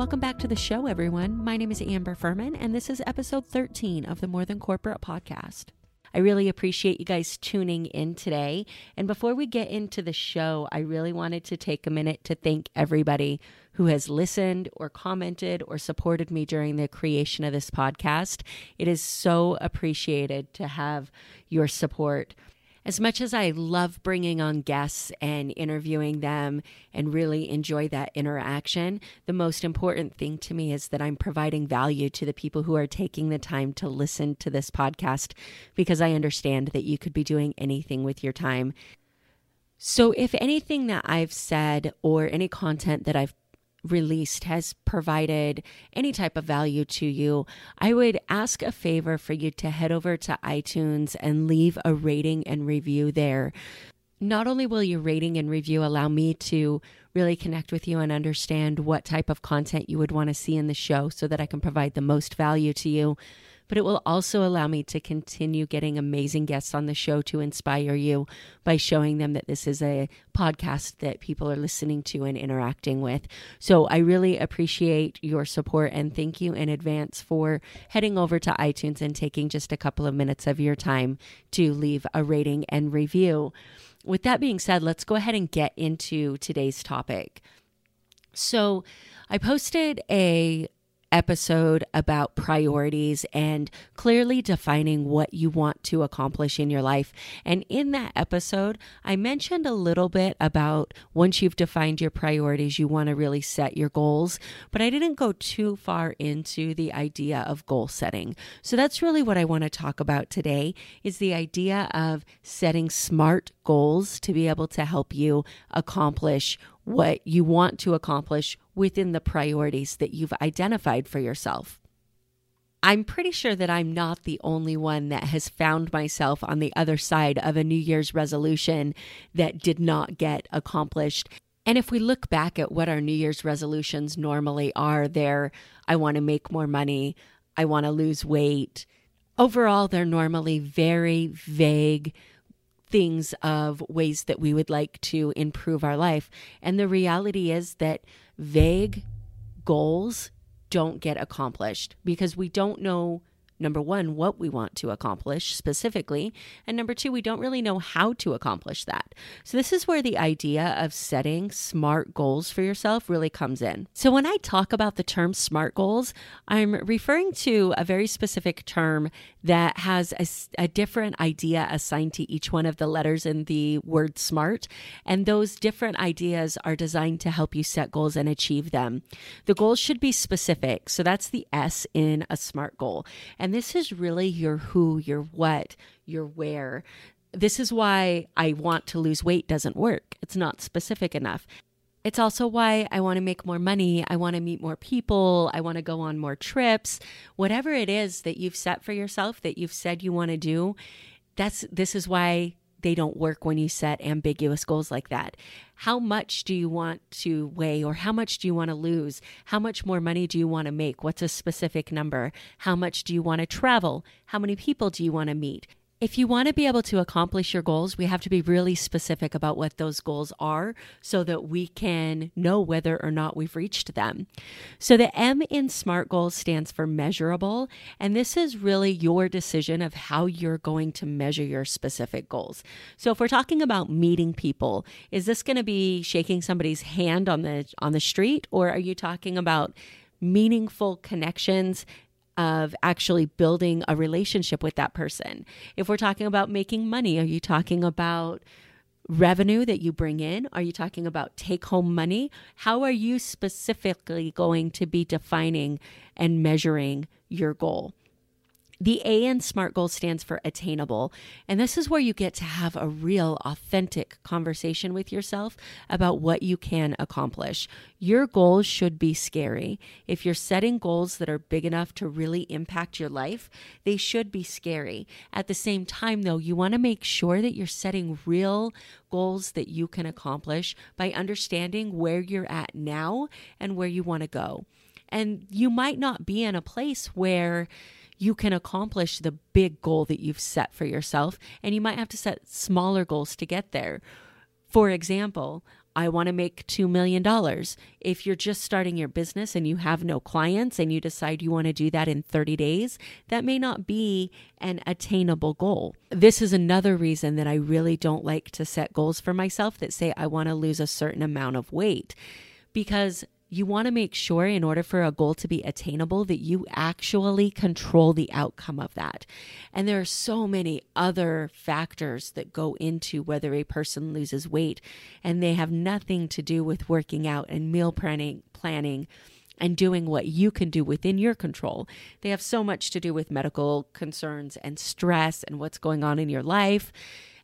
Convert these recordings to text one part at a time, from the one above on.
Welcome back to the show, everyone. My name is Amber Furman, and this is episode 13 of the More Than Corporate podcast. I really appreciate you guys tuning in today. And before we get into the show, I really wanted to take a minute to thank everybody who has listened or commented or supported me during the creation of this podcast. It is so appreciated to have your support. As much as I love bringing on guests and interviewing them and really enjoy that interaction, the most important thing to me is that I'm providing value to the people who are taking the time to listen to this podcast because I understand that you could be doing anything with your time. So, if anything that I've said or any content that I've released has provided any type of value to you, I would ask a favor for you to head over to iTunes and leave a rating and review there. Not only will your rating and review allow me to really connect with you and understand what type of content you would want to see in the show so that I can provide the most value to you, but it will also allow me to continue getting amazing guests on the show to inspire you by showing them that this is a podcast that people are listening to and interacting with. So I really appreciate your support and thank you in advance for heading over to iTunes and taking just a couple of minutes of your time to leave a rating and review. With that being said, let's go ahead and get into today's topic. So, I posted a episode about priorities and clearly defining what you want to accomplish in your life. And in that episode, I mentioned a little bit about once you've defined your priorities, you want to really set your goals, but I didn't go too far into the idea of goal setting. So that's really what I want to talk about today is the idea of setting smart goals to be able to help you accomplish what you want to accomplish within the priorities that you've identified for yourself. I'm pretty sure that I'm not the only one that has found myself on the other side of a New Year's resolution that did not get accomplished. And if we look back at what our New Year's resolutions normally are, they're I want to make more money, I want to lose weight. Overall, they're normally very vague, things of ways that we would like to improve our life. And the reality is that vague goals don't get accomplished because we don't know number one, what we want to accomplish specifically, and number two, we don't really know how to accomplish that. So, this is where the idea of setting smart goals for yourself really comes in. So, when I talk about the term smart goals, I'm referring to a very specific term that has a, a different idea assigned to each one of the letters in the word smart. And those different ideas are designed to help you set goals and achieve them. The goals should be specific. So, that's the S in a SMART goal. And and this is really your who, your what, your where. This is why I want to lose weight doesn't work. It's not specific enough. It's also why I want to make more money. I want to meet more people. I want to go on more trips. Whatever it is that you've set for yourself that you've said you want to do, that's this is why they don't work when you set ambiguous goals like that. How much do you want to weigh or how much do you want to lose? How much more money do you want to make? What's a specific number? How much do you want to travel? How many people do you want to meet? If you want to be able to accomplish your goals, we have to be really specific about what those goals are so that we can know whether or not we've reached them. So, the M in SMART goals stands for measurable, and this is really your decision of how you're going to measure your specific goals. So, if we're talking about meeting people, is this going to be shaking somebody's hand on the on the street or are you talking about meaningful connections of actually building a relationship with that person. If we're talking about making money, are you talking about revenue that you bring in? Are you talking about take home money? How are you specifically going to be defining and measuring your goal? The A in SMART goal stands for attainable. And this is where you get to have a real, authentic conversation with yourself about what you can accomplish. Your goals should be scary. If you're setting goals that are big enough to really impact your life, they should be scary. At the same time, though, you want to make sure that you're setting real goals that you can accomplish by understanding where you're at now and where you want to go. And you might not be in a place where you can accomplish the big goal that you've set for yourself. And you might have to set smaller goals to get there. For example, I want to make $2 million. If you're just starting your business and you have no clients and you decide you want to do that in 30 days, that may not be an attainable goal. This is another reason that I really don't like to set goals for myself that say I want to lose a certain amount of weight because you want to make sure, in order for a goal to be attainable, that you actually control the outcome of that. And there are so many other factors that go into whether a person loses weight, and they have nothing to do with working out and meal planning. planning and doing what you can do within your control. They have so much to do with medical concerns and stress and what's going on in your life.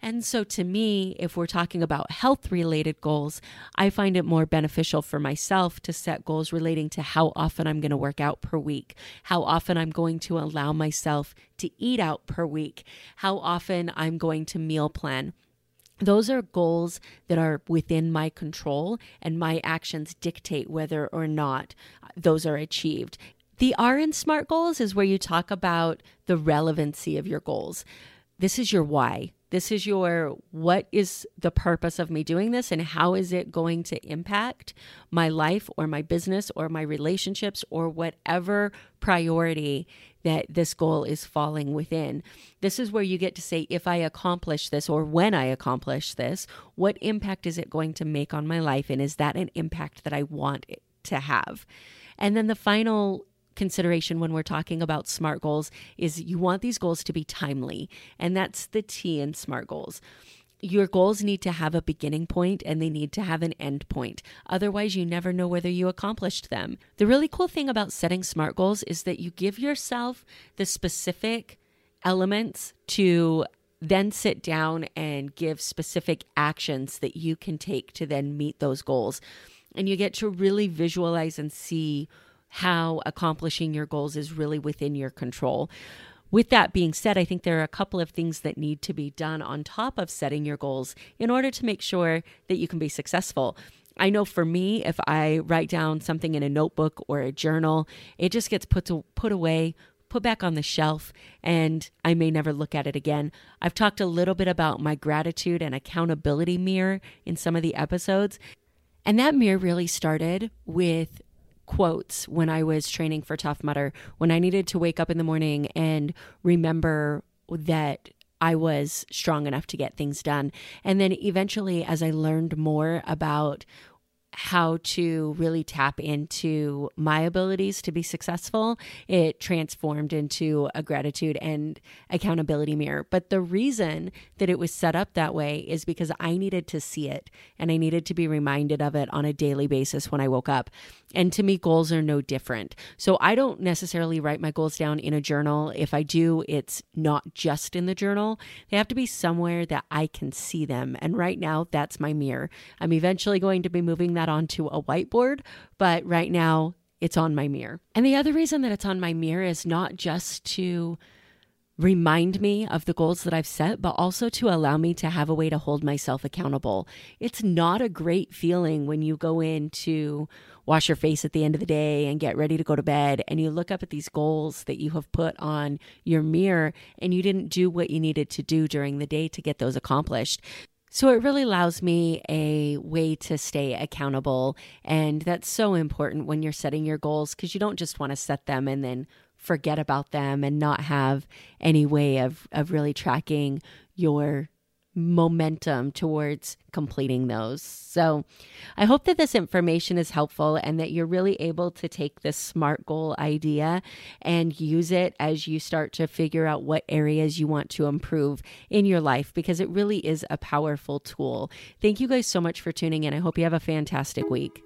And so, to me, if we're talking about health related goals, I find it more beneficial for myself to set goals relating to how often I'm going to work out per week, how often I'm going to allow myself to eat out per week, how often I'm going to meal plan. Those are goals that are within my control, and my actions dictate whether or not uh, those are achieved. The R in SMART goals is where you talk about the relevancy of your goals. This is your why. This is your what is the purpose of me doing this and how is it going to impact my life or my business or my relationships or whatever priority that this goal is falling within. This is where you get to say, if I accomplish this or when I accomplish this, what impact is it going to make on my life? And is that an impact that I want to have? And then the final consideration when we're talking about SMART goals is you want these goals to be timely. And that's the T in SMART goals. Your goals need to have a beginning point and they need to have an end point. Otherwise, you never know whether you accomplished them. The really cool thing about setting SMART goals is that you give yourself the specific elements to then sit down and give specific actions that you can take to then meet those goals. And you get to really visualize and see how accomplishing your goals is really within your control. With that being said, I think there are a couple of things that need to be done on top of setting your goals in order to make sure that you can be successful. I know for me, if I write down something in a notebook or a journal, it just gets put to, put away, put back on the shelf, and I may never look at it again. I've talked a little bit about my gratitude and accountability mirror in some of the episodes. And that mirror really started with quotes when I was training for Tough Mudder, when I needed to wake up in the morning and remember that I was strong enough to get things done. And then eventually, as I learned more about how to really tap into my abilities to be successful, it transformed into a gratitude and accountability mirror. But the reason that it was set up that way is because I needed to see it and I needed to be reminded of it on a daily basis when I woke up. And to me, goals are no different. So I don't necessarily write my goals down in a journal. If I do, it's not just in the journal, they have to be somewhere that I can see them. And right now, that's my mirror. I'm eventually going to be moving that onto a whiteboard, but right now, it's on my mirror. And the other reason that it's on my mirror is not just to remind me of the goals that I've set, but also to allow me to have a way to hold myself accountable. It's not a great feeling when you go in to wash your face at the end of the day and get ready to go to bed and you look up at these goals that you have put on your mirror and you didn't do what you needed to do during the day to get those accomplished. So it really allows me a way to stay accountable. And that's so important when you're setting your goals because you don't just want to set them and then forget about them and not have any way of, of really tracking your momentum towards completing those. So, I hope that this information is helpful and that you're really able to take this SMART goal idea and use it as you start to figure out what areas you want to improve in your life because it really is a powerful tool. Thank you guys so much for tuning in. I hope you have a fantastic week.